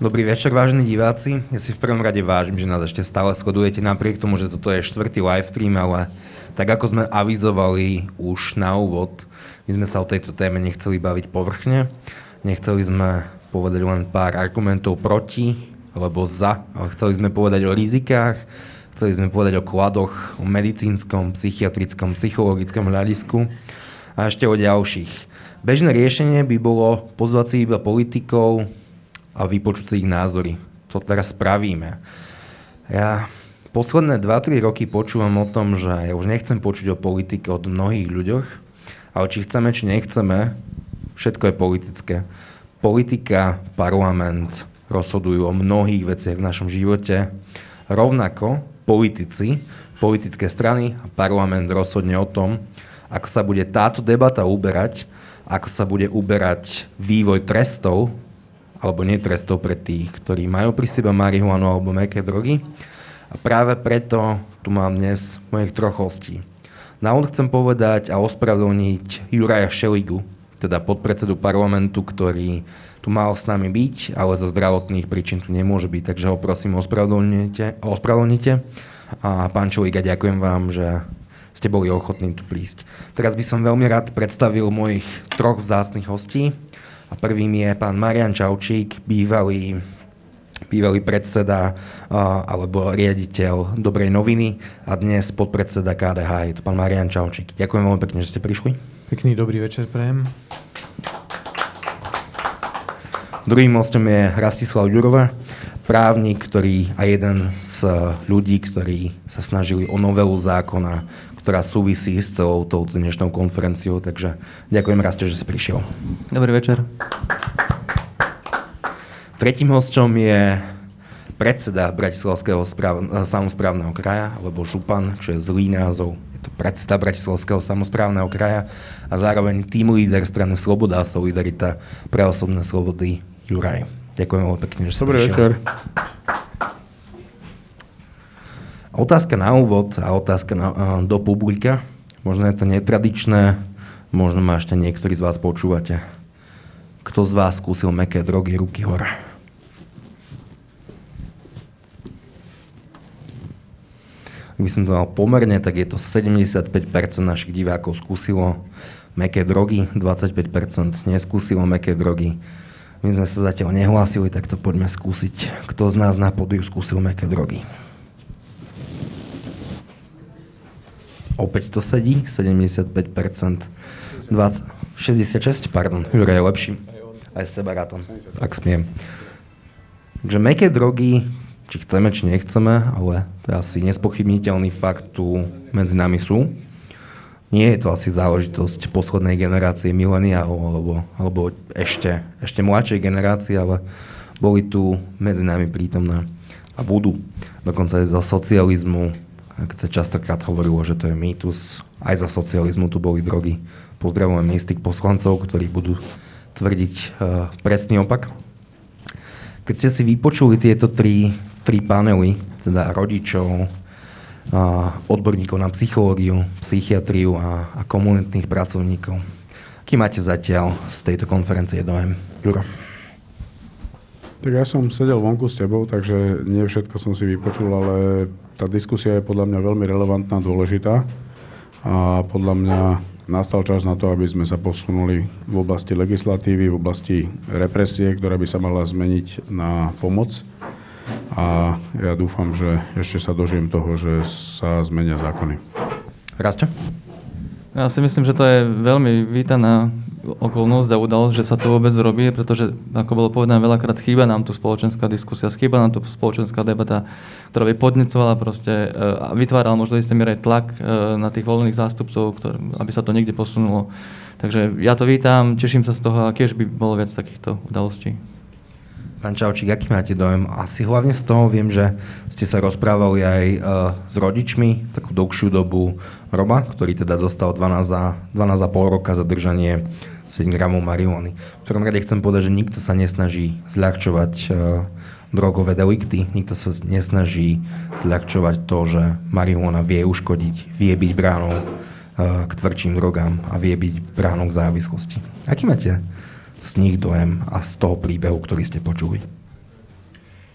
Dobrý večer, vážení diváci. Ja si v prvom rade vážim, že nás ešte stále sledujete napriek tomu, že toto je štvrtý livestream, ale tak ako sme avizovali už na úvod, my sme sa o tejto téme nechceli baviť povrchne. Nechceli sme povedať len pár argumentov proti alebo za, ale chceli sme povedať o rizikách, chceli sme povedať o kladoch, o medicínskom, psychiatrickom, psychologickom hľadisku a ešte o ďalších. Bežné riešenie by bolo pozvať si iba politikov, a vypočuť si ich názory. To teraz spravíme. Ja posledné 2-3 roky počúvam o tom, že ja už nechcem počuť o politike od mnohých ľuďoch, ale či chceme, či nechceme, všetko je politické. Politika, parlament rozhodujú o mnohých veciach v našom živote. Rovnako politici, politické strany a parlament rozhodne o tom, ako sa bude táto debata uberať, ako sa bude uberať vývoj trestov alebo netrestov pre tých, ktorí majú pri sebe marihuanu alebo meké drogy. A práve preto tu mám dnes mojich troch hostí. Na úvod chcem povedať a ospravedlniť Juraja Šeligu, teda podpredsedu parlamentu, ktorý tu mal s nami byť, ale zo zdravotných príčin tu nemôže byť, takže ho prosím ospravedlnite. A pán Čeliga, ďakujem vám, že ste boli ochotní tu prísť. Teraz by som veľmi rád predstavil mojich troch vzácných hostí. A prvým je pán Marian Čaučík, bývalý bývalý predseda alebo riaditeľ Dobrej noviny a dnes podpredseda KDH. Je to pán Marian Čaučík. Ďakujem veľmi pekne, že ste prišli. Pekný dobrý večer prejem. Druhým hostom je Rastislav Ďurova, právnik, ktorý a jeden z ľudí, ktorí sa snažili o novelu zákona ktorá súvisí s celou touto dnešnou konferenciou. Takže ďakujem Raste, že si prišiel. Dobrý večer. Tretím hostom je predseda Bratislavského správ, samozprávneho kraja, alebo župan, čo je zlý názov. Je to predseda Bratislavského samozprávneho kraja a zároveň tým líder strany Sloboda a Solidarita pre osobné slobody Juraj. Ďakujem veľmi pekne, že si Dobrý prišiel. večer. Otázka na úvod a otázka na, do publika. Možno je to netradičné, možno ma ešte niektorí z vás počúvate. Kto z vás skúsil meké drogy, ruky hore? Ak by som to mal pomerne, tak je to 75% našich divákov skúsilo meké drogy, 25% neskúsilo meké drogy. My sme sa zatiaľ nehlásili, tak to poďme skúsiť. Kto z nás na podiu skúsil meké drogy? Opäť to sedí, 75%, 20, 66, pardon, Juraj je lepší, aj s sebarátom, ak smiem. Takže meké drogy, či chceme, či nechceme, ale to je asi nespochybniteľný fakt, tu medzi nami sú. Nie je to asi záležitosť poslednej generácie mileniálov alebo, alebo ešte, ešte mladšej generácie, ale boli tu medzi nami prítomné a budú. Dokonca aj za socializmu, keď sa častokrát hovorilo, že to je mýtus, aj za socializmu tu boli drogy. Pozdravujeme istých poslancov, ktorí budú tvrdiť uh, presný opak. Keď ste si vypočuli tieto tri, tri panely, teda rodičov, uh, odborníkov na psychológiu, psychiatriu a, a komunitných pracovníkov, aký máte zatiaľ z tejto konferencie dojem? Juro. Tak ja som sedel vonku s tebou, takže nie všetko som si vypočul, ale tá diskusia je podľa mňa veľmi relevantná dôležitá. A podľa mňa nastal čas na to, aby sme sa posunuli v oblasti legislatívy, v oblasti represie, ktorá by sa mala zmeniť na pomoc. A ja dúfam, že ešte sa dožijem toho, že sa zmenia zákony. Rastio? Ja si myslím, že to je veľmi vítaná okolnosť a udalosť, že sa to vôbec robí, pretože, ako bolo povedané veľakrát, chýba nám tu spoločenská diskusia, chýba nám tu spoločenská debata, ktorá by podnecovala proste e, a vytvárala možno isté miere tlak e, na tých voľných zástupcov, ktoré, aby sa to niekde posunulo. Takže ja to vítam, teším sa z toho a tiež by bolo viac takýchto udalostí. Pán Čaučík, aký máte dojem? Asi hlavne z toho viem, že ste sa rozprávali aj uh, s rodičmi takú dlhšiu dobu Roba, ktorý teda dostal 12,5 12 roka za držanie 7 gramov marihuany. V prvom rade chcem povedať, že nikto sa nesnaží zľahčovať uh, drogové delikty, nikto sa nesnaží zľahčovať to, že marihuana vie uškodiť, vie byť bránou uh, k tvrdším drogám a vie byť bránou k závislosti. Aký máte z nich dojem a z toho príbehu, ktorý ste počuli?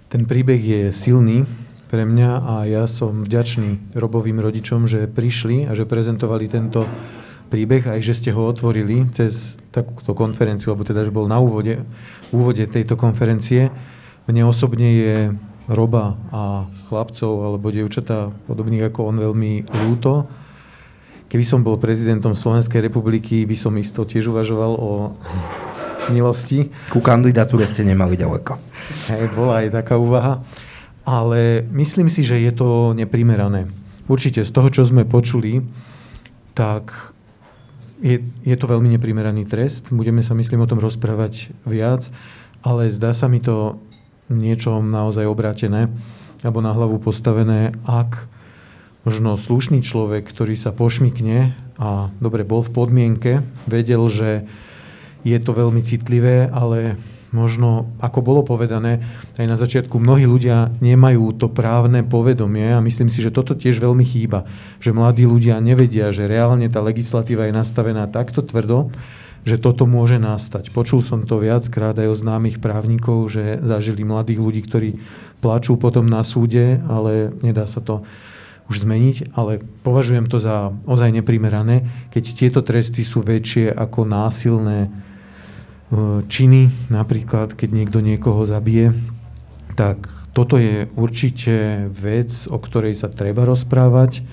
Ten príbeh je silný pre mňa a ja som vďačný Robovým rodičom, že prišli a že prezentovali tento príbeh, aj že ste ho otvorili cez takúto konferenciu, alebo teda, že bol na úvode, úvode tejto konferencie. Mne osobne je Roba a chlapcov alebo dievčatá podobných ako on veľmi ľúto. Keby som bol prezidentom Slovenskej republiky, by som isto tiež uvažoval o milosti. Ku kandidatúre ste nemali ďaleko. Hej, bola aj taká úvaha. Ale myslím si, že je to neprimerané. Určite z toho, čo sme počuli, tak je, je to veľmi neprimeraný trest. Budeme sa, myslím, o tom rozprávať viac, ale zdá sa mi to niečom naozaj obrátené alebo na hlavu postavené, ak možno slušný človek, ktorý sa pošmikne a dobre, bol v podmienke, vedel, že je to veľmi citlivé, ale možno, ako bolo povedané, aj na začiatku mnohí ľudia nemajú to právne povedomie a myslím si, že toto tiež veľmi chýba, že mladí ľudia nevedia, že reálne tá legislatíva je nastavená takto tvrdo, že toto môže nastať. Počul som to viackrát aj o známych právnikov, že zažili mladých ľudí, ktorí plačú potom na súde, ale nedá sa to už zmeniť, ale považujem to za ozaj neprimerané, keď tieto tresty sú väčšie ako násilné činy, napríklad keď niekto niekoho zabije, tak toto je určite vec, o ktorej sa treba rozprávať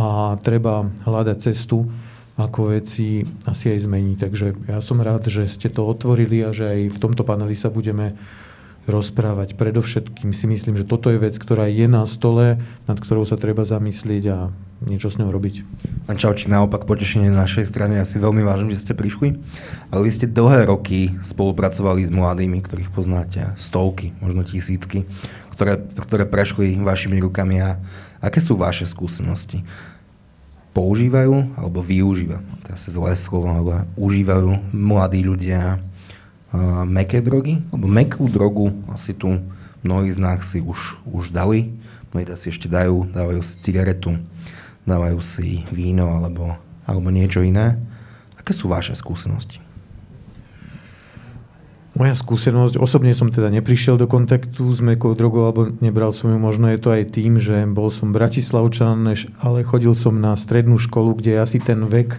a treba hľadať cestu, ako veci asi aj zmení. Takže ja som rád, že ste to otvorili a že aj v tomto paneli sa budeme rozprávať. Predovšetkým si myslím, že toto je vec, ktorá je na stole, nad ktorou sa treba zamyslieť a niečo s ňou robiť. Pán Čaučík, naopak potešenie na našej strane. Ja si veľmi vážim, že ste prišli. Ale vy ste dlhé roky spolupracovali s mladými, ktorých poznáte stovky, možno tisícky, ktoré, ktoré prešli vašimi rukami. A aké sú vaše skúsenosti? používajú alebo využívajú, to je asi zlé slovo, ale užívajú mladí ľudia uh, meké drogy, alebo mekú drogu asi tu mnohí z nás si už, už dali, mnohí si ešte dajú, dávajú si cigaretu, dávajú si víno alebo, alebo niečo iné. Aké sú vaše skúsenosti? Moja skúsenosť, osobne som teda neprišiel do kontaktu s mekou drogou, alebo nebral som ju, možno je to aj tým, že bol som bratislavčan, ale chodil som na strednú školu, kde asi ten vek,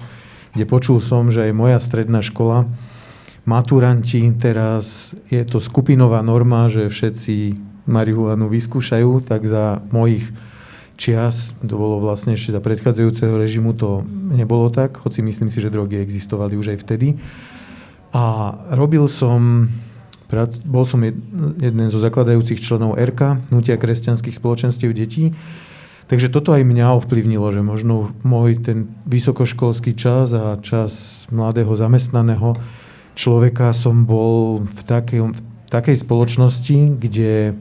kde počul som, že aj moja stredná škola, maturanti, teraz je to skupinová norma, že všetci marihuanu vyskúšajú, tak za mojich čias, to bolo vlastne ešte za predchádzajúceho režimu, to nebolo tak, hoci myslím si, že drogy existovali už aj vtedy. A robil som, bol som jeden zo zakladajúcich členov RK, Hnutia kresťanských spoločenstiev detí, takže toto aj mňa ovplyvnilo, že možno môj ten vysokoškolský čas a čas mladého zamestnaného človeka som bol v takej, v takej spoločnosti, kde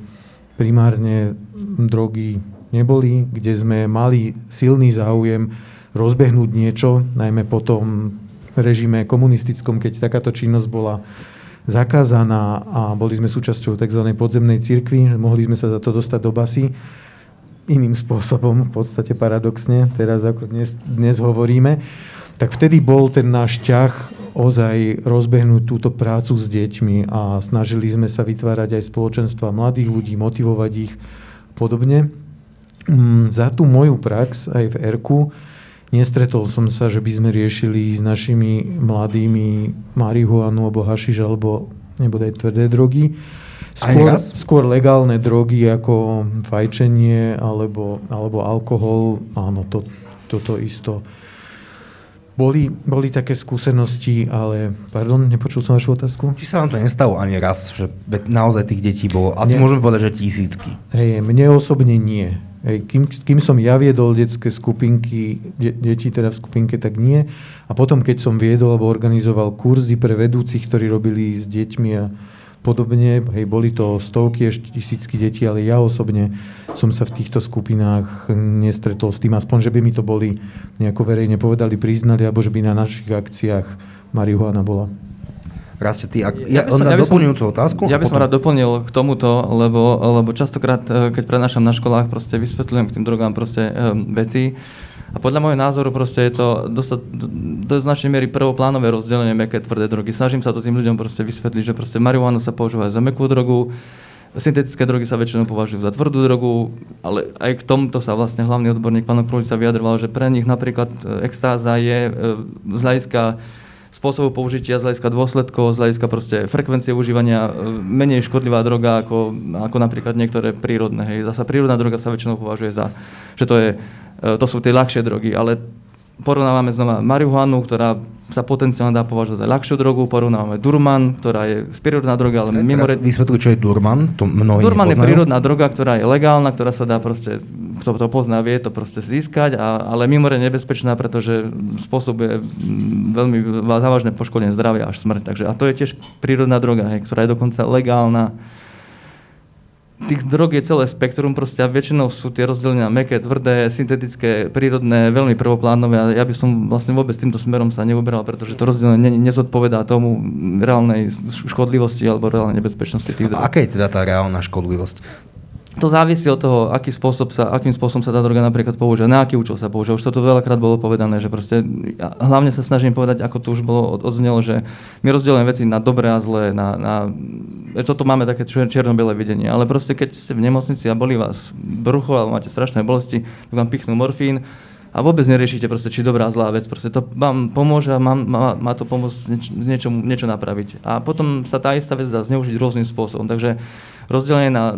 primárne drogy neboli, kde sme mali silný záujem rozbehnúť niečo, najmä potom režime komunistickom, keď takáto činnosť bola zakázaná a boli sme súčasťou tzv. podzemnej cirkvi, mohli sme sa za to dostať do basy iným spôsobom, v podstate paradoxne, teraz ako dnes, dnes hovoríme, tak vtedy bol ten náš ťah ozaj rozbehnúť túto prácu s deťmi a snažili sme sa vytvárať aj spoločenstva mladých ľudí, motivovať ich podobne. Mm, za tú moju prax aj v ERKU Nestretol som sa, že by sme riešili s našimi mladými marihuanu alebo hašiš alebo aj tvrdé drogy. Skôr, skôr legálne drogy ako fajčenie alebo, alebo alkohol. Áno, to, toto isto. Boli, boli také skúsenosti, ale... Pardon, nepočul som vašu otázku? Či sa vám to nestalo ani raz, že naozaj tých detí bolo? Asi nie. môžeme povedať, že tisícky. Hej, mne osobne nie. Hej, kým, kým som ja viedol detské skupinky, de, deti teda v skupinke, tak nie. A potom, keď som viedol alebo organizoval kurzy pre vedúcich, ktorí robili s deťmi a podobne, hej, boli to stovky, ešte tisícky detí, ale ja osobne som sa v týchto skupinách nestretol s tým, aspoň, že by mi to boli nejako verejne povedali, priznali, alebo že by na našich akciách marihuana bola. Raste, ty, ak, ja, ja, som, ja doplňujúcu otázku? Ja by som rád doplnil k tomuto, lebo, lebo častokrát, e, keď prenášam na školách, proste vysvetľujem k tým drogám proste um, veci. A podľa môjho názoru proste je to dosť, do, do značnej miery prvoplánové rozdelenie meké tvrdé drogy. Snažím sa to tým ľuďom proste vysvetliť, že proste marihuana sa používa za mekú drogu, Syntetické drogy sa väčšinou považujú za tvrdú drogu, ale aj k tomuto sa vlastne hlavný odborník pán sa vyjadroval, že pre nich napríklad e, extáza je e, z hľadiska spôsobu použitia, z hľadiska dôsledkov, z hľadiska proste frekvencie užívania e, menej škodlivá droga ako, ako napríklad niektoré prírodné. Hej. Zasa prírodná droga sa väčšinou považuje za, že to, je, to sú tie ľahšie drogy, ale porovnávame znova marihuanu, ktorá sa potenciálne dá považovať za ľahšiu drogu, porovnávame Durman, ktorá je prírodná droga, ale mimoriadne... Vysvetľuj, čo je Durman, to mnohí Durman nepoznajú. je prírodná droga, ktorá je legálna, ktorá sa dá proste, kto to pozná, vie to proste získať, a, ale mimoriadne nebezpečná, pretože spôsobuje veľmi závažné poškodenie zdravia až smrť. Takže, a to je tiež prírodná droga, hej, ktorá je dokonca legálna tých drog je celé spektrum proste a väčšinou sú tie rozdelenia meké, tvrdé, syntetické, prírodné, veľmi prvoplánové a ja by som vlastne vôbec týmto smerom sa neuberal, pretože to rozdelenie ne, nezodpovedá tomu reálnej škodlivosti alebo reálnej nebezpečnosti tých drog. A aká je teda tá reálna škodlivosť? To závisí od toho, aký spôsob sa, akým spôsobom sa tá droga napríklad používa, na aký účel sa používa. Už to tu veľakrát bolo povedané, že proste, ja hlavne sa snažím povedať, ako to už bolo odznelo, že my rozdielujeme veci na dobré a zlé, na, na toto máme také čierno-biele videnie, ale proste keď ste v nemocnici a boli vás brucho alebo máte strašné bolesti, tak vám pichnú morfín, a vôbec neriešite proste, či dobrá, zlá vec. Proste to vám pomôže a má, má, má to pomôcť nieč, niečo, niečo napraviť. A potom sa tá istá vec dá zneužiť rôznym spôsobom. Takže rozdelenie na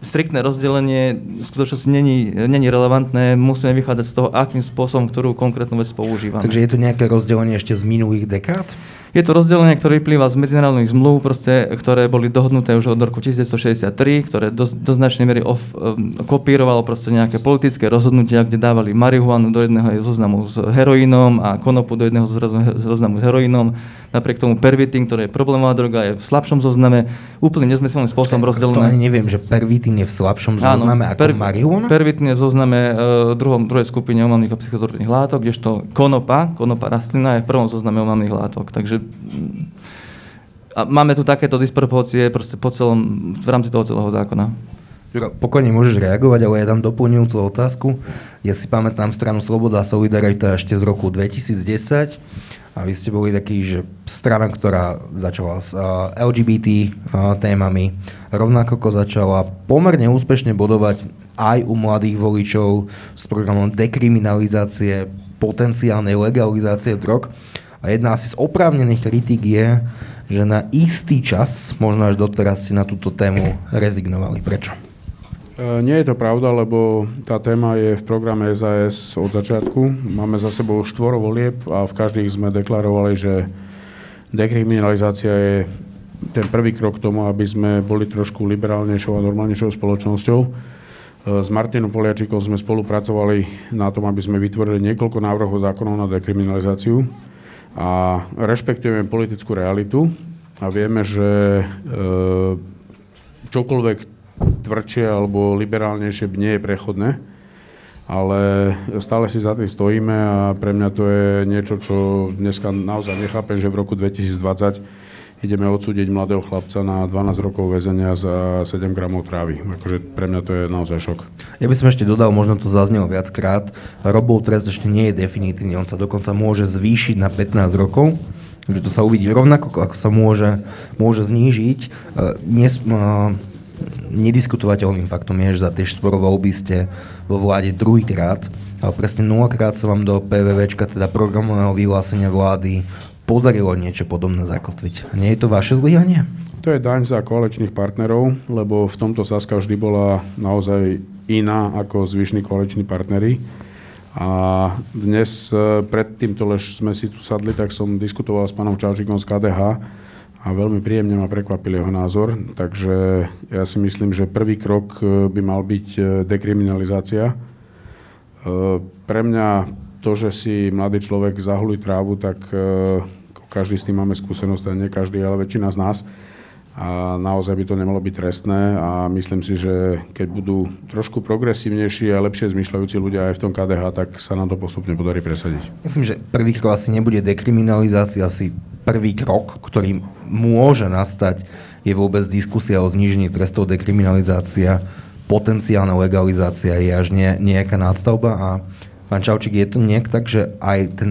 striktné rozdelenie v skutočnosti není, není relevantné, musíme vychádzať z toho, akým spôsobom ktorú konkrétnu vec používame. Takže je tu nejaké rozdelenie ešte z minulých dekád? Je to rozdelenie, ktoré vyplýva z medzinárodných zmluv, proste, ktoré boli dohodnuté už od roku 1963, ktoré do, do značnej miery off, um, kopírovalo proste nejaké politické rozhodnutia, kde dávali marihuanu do jedného zoznamu s heroínom a konopu do jedného zoznamu s heroínom. Napriek tomu pervitín, ktorý je problémová droga, je v slabšom zozname, úplne nezmyselným spôsobom rozdelené. To neviem, že pervitín je v slabšom zozname Áno, ako per, marihuana? Pervitín je v zozname uh, druhom, druhej skupine omamných a psychotropných látok, kdežto konopa, konopa rastlina je v prvom zozname omamných látok. Takže a máme tu takéto disproporcie po celom, v rámci toho celého zákona. Pokojne môžeš reagovať, ale ja dám doplňujúcu otázku. Ja si pamätám stranu Sloboda a Solidarita ešte z roku 2010 a vy ste boli taký, že strana, ktorá začala s LGBT témami, rovnako ako začala pomerne úspešne bodovať aj u mladých voličov s programom dekriminalizácie potenciálnej legalizácie drog. A jedna asi z oprávnených kritík je, že na istý čas, možno až doteraz ste na túto tému rezignovali. Prečo? E, nie je to pravda, lebo tá téma je v programe SAS od začiatku. Máme za sebou štvoro volieb a v každých sme deklarovali, že dekriminalizácia je ten prvý krok k tomu, aby sme boli trošku liberálnejšou a normálnejšou spoločnosťou. E, s Martinom Poliačikom sme spolupracovali na tom, aby sme vytvorili niekoľko návrhov zákonov na dekriminalizáciu a rešpektujeme politickú realitu a vieme, že e, čokoľvek tvrdšie alebo liberálnejšie nie je prechodné, ale stále si za tým stojíme a pre mňa to je niečo, čo dneska naozaj nechápem, že v roku 2020 ideme odsúdiť mladého chlapca na 12 rokov väzenia za 7 gramov trávy. Akože pre mňa to je naozaj šok. Ja by som ešte dodal, možno to zaznelo viackrát, Robov trest ešte nie je definitívny, on sa dokonca môže zvýšiť na 15 rokov, že to sa uvidí rovnako, ako sa môže, môže znížiť. E, Nes, uh, nediskutovateľným faktom je, že za tie štvoro voľby ste vo vláde druhýkrát, ale presne nulakrát sa vám do PVVčka, teda programového vyhlásenia vlády, podarilo niečo podobné zakotviť. Nie je to vaše zlyhanie? To je daň za koaličných partnerov, lebo v tomto Saska vždy bola naozaj iná ako zvyšní koaliční partnery. A dnes e, pred týmto, lež sme si tu sadli, tak som diskutoval s pánom Čaučikom z KDH a veľmi príjemne ma prekvapil jeho názor. Takže ja si myslím, že prvý krok e, by mal byť e, dekriminalizácia. Pre mňa to, že si mladý človek zahulí trávu, tak každý s tým máme skúsenosť, nie každý, ale väčšina z nás. A naozaj by to nemalo byť trestné a myslím si, že keď budú trošku progresívnejší a lepšie zmyšľajúci ľudia aj v tom KDH, tak sa nám to postupne podarí presadiť. Myslím, že prvý krok asi nebude dekriminalizácia, asi prvý krok, ktorý môže nastať, je vôbec diskusia o znížení trestov, dekriminalizácia, potenciálna legalizácia je až nie, nejaká nadstavba a pán Čaučík, je to nejak tak, že aj ten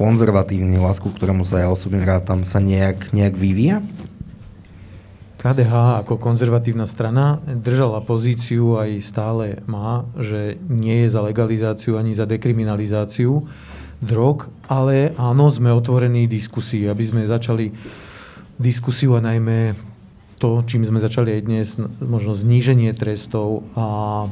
konzervatívny hlas, ku ktorému sa ja osobne rátam, sa nejak, nejak vyvíja? KDH ako konzervatívna strana držala pozíciu aj stále má, že nie je za legalizáciu ani za dekriminalizáciu drog, ale áno, sme otvorení diskusii, aby sme začali diskusiu a najmä to, čím sme začali aj dnes, možno zníženie trestov a,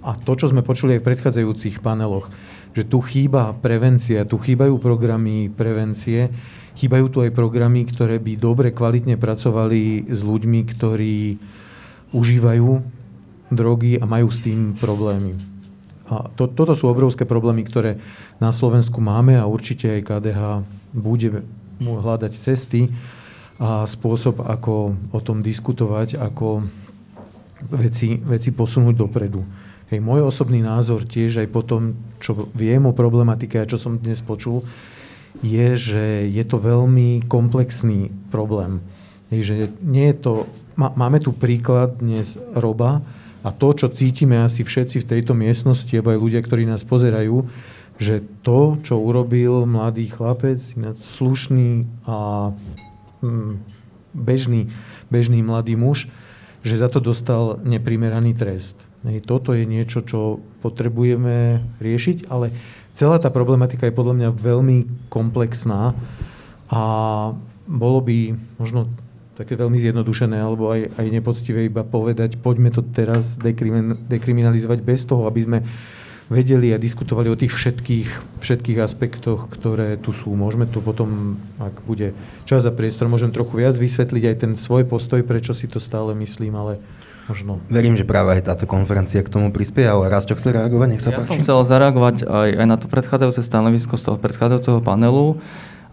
a to, čo sme počuli aj v predchádzajúcich paneloch, že tu chýba prevencia, tu chýbajú programy prevencie, Chýbajú tu aj programy, ktoré by dobre, kvalitne pracovali s ľuďmi, ktorí užívajú drogy a majú s tým problémy. A to, toto sú obrovské problémy, ktoré na Slovensku máme a určite aj KDH bude hľadať cesty a spôsob, ako o tom diskutovať, ako veci, veci posunúť dopredu. Hej, môj osobný názor tiež aj po tom, čo viem o problematike a čo som dnes počul, je, že je to veľmi komplexný problém. Je, že nie je to, má, máme tu príklad dnes Roba a to, čo cítime asi všetci v tejto miestnosti, alebo aj ľudia, ktorí nás pozerajú, že to, čo urobil mladý chlapec, slušný a mm, bežný, bežný mladý muž, že za to dostal neprimeraný trest. Toto je niečo, čo potrebujeme riešiť, ale celá tá problematika je podľa mňa veľmi komplexná a bolo by možno také veľmi zjednodušené alebo aj, aj nepoctivé iba povedať, poďme to teraz dekrimin, dekriminalizovať bez toho, aby sme vedeli a diskutovali o tých všetkých, všetkých aspektoch, ktoré tu sú. Môžeme to potom, ak bude čas a priestor, môžem trochu viac vysvetliť aj ten svoj postoj, prečo si to stále myslím, ale možno. Verím, že práve aj táto konferencia k tomu prispieje, ale raz čo chce reagovať, nech sa ja páči. som chcel zareagovať aj, aj na to predchádzajúce stanovisko z toho predchádzajúceho panelu,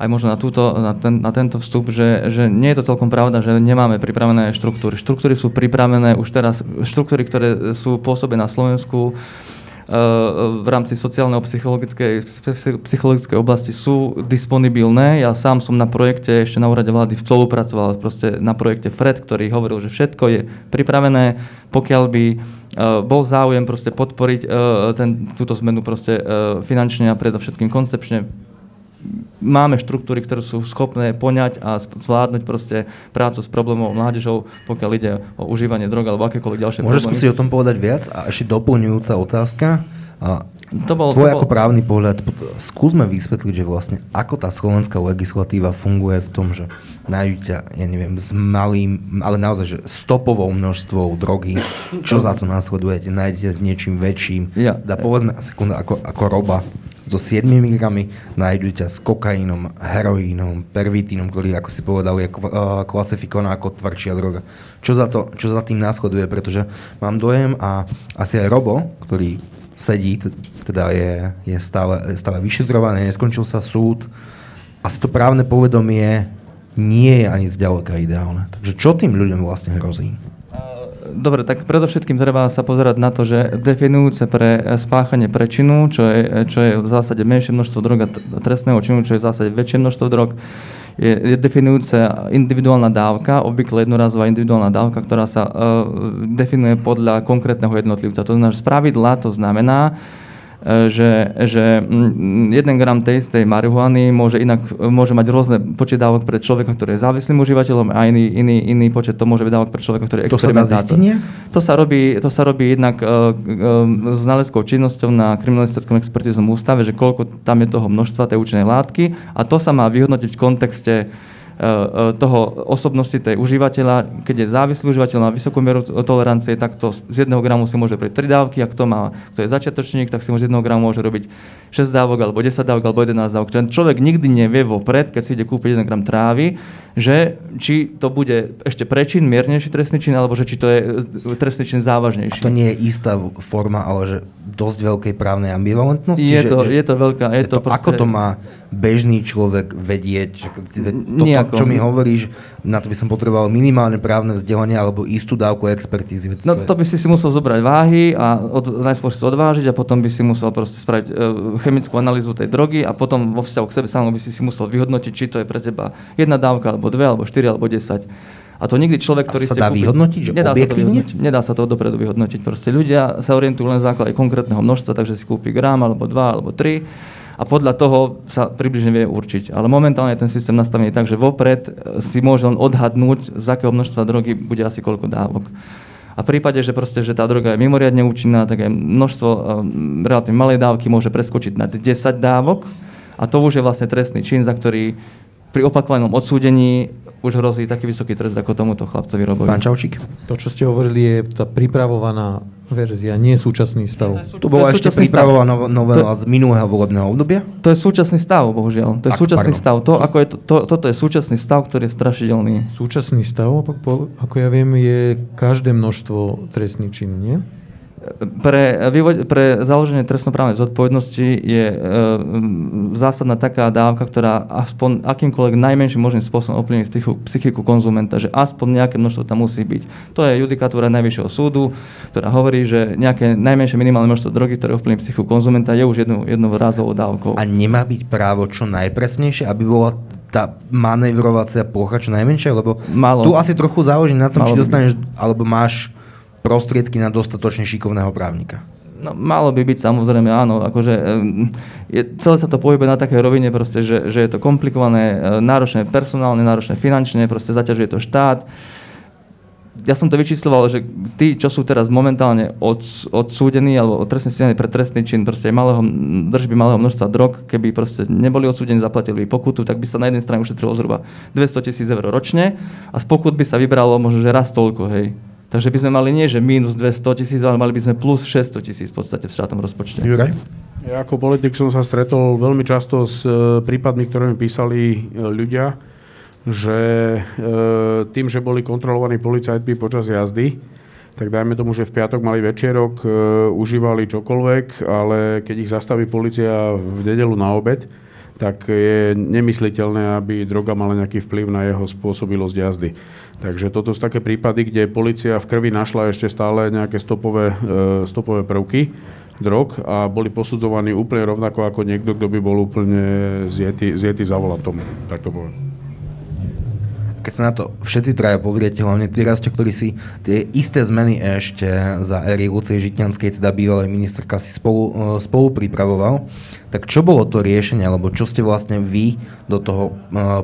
aj možno na, túto, na, ten, na tento vstup, že, že nie je to celkom pravda, že nemáme pripravené štruktúry. Štruktúry sú pripravené už teraz, štruktúry, ktoré sú pôsobé na Slovensku, v rámci sociálneho-psychologickej psychologickej oblasti sú disponibilné. Ja sám som na projekte ešte na úrade vlády spolupracoval proste na projekte FRED, ktorý hovoril, že všetko je pripravené, pokiaľ by e, bol záujem proste podporiť e, ten, túto zmenu proste e, finančne a predovšetkým koncepčne máme štruktúry, ktoré sú schopné poňať a zvládnuť proste prácu s problémov mládežou, pokiaľ ide o užívanie drog alebo akékoľvek ďalšie Môžeš si o tom povedať viac? A ešte doplňujúca otázka. A to bol, Tvoj to ako bol... právny pohľad, skúsme vysvetliť, že vlastne ako tá slovenská legislatíva funguje v tom, že nájdu ťa, ja neviem, s malým, ale naozaj, že stopovou množstvou drogy, čo za to následujete, nájdete s niečím väčším. Ja. Dá povedzme, sekunda, ako, ako roba, so 7 mg nájdú ťa s kokainom, heroínom, pervitínom, ktorý, ako si povedal, je klasifikovaná ako tvrdšia droga. Čo za, to, čo za tým následuje, pretože mám dojem a asi aj Robo, ktorý sedí, teda je, je stále, stále vyšetrovaný, neskončil sa súd, asi to právne povedomie nie je ani zďaleka ideálne. Takže čo tým ľuďom vlastne hrozí? Dobre, tak predovšetkým treba sa pozerať na to, že definujúce pre spáchanie prečinu, čo je, čo je v zásade menšie množstvo drog a trestného činu, čo je v zásade väčšie množstvo drog, je, je definujúce individuálna dávka, obvykle jednorazová individuálna dávka, ktorá sa uh, definuje podľa konkrétneho jednotlivca. To znamená, že z pravidla to znamená, E, že, že mm, jeden gram tej istej marihuany môže, inak, môže mať rôzne počet dávok pre človeka, ktorý je závislým užívateľom a iný, iný, iný počet to môže byť dávok pre človeka, ktorý je experimentátor. To sa To sa robí, to sa robí jednak uh, uh, s náleckou činnosťou na kriminalistickom expertizom ústave, že koľko tam je toho množstva tej účinnej látky a to sa má vyhodnotiť v kontexte toho osobnosti tej užívateľa, keď je závislý užívateľ, má vysokú mieru tolerancie, tak to z jedného gramu si môže robiť 3 dávky, ak to má, kto je začiatočník, tak si môže z jedného gramu môže robiť 6 dávok, alebo 10 dávok, alebo 11 dávok. Čiže človek nikdy nevie vopred, keď si ide kúpiť 1 gram trávy, že či to bude ešte prečin, miernejší trestný čin, alebo že či to je e, trestný čin závažnejší. A to nie je istá forma, ale že dosť veľkej právnej ambivalentnosti? Je, to, že, je to veľká. Je to, to proste... Ako to má bežný človek vedieť? To, čo mi hovoríš, na to by som potreboval minimálne právne vzdelanie alebo istú dávku expertízy. No to by si si musel zobrať váhy a od, najskôr si odvážiť a potom by si musel proste spraviť uh, chemickú analýzu tej drogy a potom vo vzťahu k sebe samom by si si musel vyhodnotiť, či to je pre teba jedna dávka alebo dve, alebo štyri, alebo desať. A to nikdy človek, ktorý sa dá kúpi... vyhodnotiť, že nedá sa to vyhodnotiť, nedá sa to dopredu vyhodnotiť. Proste ľudia sa orientujú len na základe konkrétneho množstva, takže si kúpi gram, alebo dva, alebo tri. A podľa toho sa približne vie určiť. Ale momentálne je ten systém nastavený tak, že vopred si môže len odhadnúť, z akého množstva drogy bude asi koľko dávok. A v prípade, že, proste, že tá droga je mimoriadne účinná, tak aj množstvo um, relatívne malej dávky môže preskočiť na 10 dávok a to už je vlastne trestný čin, za ktorý pri opakovanom odsúdení už hrozí taký vysoký trest ako tomuto chlapcovi Robovi. Pán Čaučík. To, čo ste hovorili, je tá pripravovaná verzia, nie súčasný stav. To, to bola ešte pripravovaná novela z minulého volebného obdobia? To je súčasný stav, bohužiaľ. To je tak, súčasný pardon. stav. To, ako je to, to, toto je súčasný stav, ktorý je strašidelný. Súčasný stav, ako ja viem, je každé množstvo trestný čin, nie? Pre, pre založenie trestnoprávnej zodpovednosti je e, zásadná taká dávka, ktorá aspoň akýmkoľvek najmenším možným spôsobom ovplyvní psychiku, psychiku konzumenta, že aspoň nejaké množstvo tam musí byť. To je judikatúra Najvyššieho súdu, ktorá hovorí, že nejaké najmenšie minimálne množstvo drogy, ktoré ovplyvní psychiku konzumenta, je už jednou, jednou rázovou dávkou. A nemá byť právo čo najpresnejšie, aby bola tá manevrovacia plocha čo najmenšia? Lebo Malo. tu asi trochu záleží na tom, Malo či dostaneš, by. alebo máš prostriedky na dostatočne šikovného právnika? No, malo by byť samozrejme, áno. Akože, je, celé sa to pohybuje na takej rovine, proste, že, že je to komplikované, e, náročné personálne, náročné finančne, proste zaťažuje to štát. Ja som to vyčísloval, že tí, čo sú teraz momentálne od, odsúdení alebo trestne stíhaní pre trestný čin proste malého, držby malého množstva drog, keby proste neboli odsúdení, zaplatili pokutu, tak by sa na jednej strane ušetrilo zhruba 200 tisíc eur ročne a z pokut by sa vybralo možno, že raz toľko, hej. Takže by sme mali nie, že minus 200 tisíc, ale mali by sme plus 600 tisíc v podstate v štátnom rozpočte. Juraj? Ja ako politik som sa stretol veľmi často s e, prípadmi, ktoré mi písali e, ľudia, že e, tým, že boli kontrolovaní policajtmi počas jazdy, tak dajme tomu, že v piatok mali večerok, užívali čokoľvek, ale keď ich zastaví policia v nedelu na obed, tak je nemysliteľné, aby droga mala nejaký vplyv na jeho spôsobilosť jazdy. Takže toto sú také prípady, kde policia v krvi našla ešte stále nejaké stopové, e, stopové prvky drog a boli posudzovaní úplne rovnako ako niekto, kto by bol úplne zjetý, zjetý za volantom, tak to poviem keď sa na to všetci traja pozriete, hlavne tí rastia, ktorí si tie isté zmeny ešte za éry Lucie Žitňanskej, teda bývalej ministerka, si spolu, e, spolu pripravoval, tak čo bolo to riešenie, alebo čo ste vlastne vy do toho e,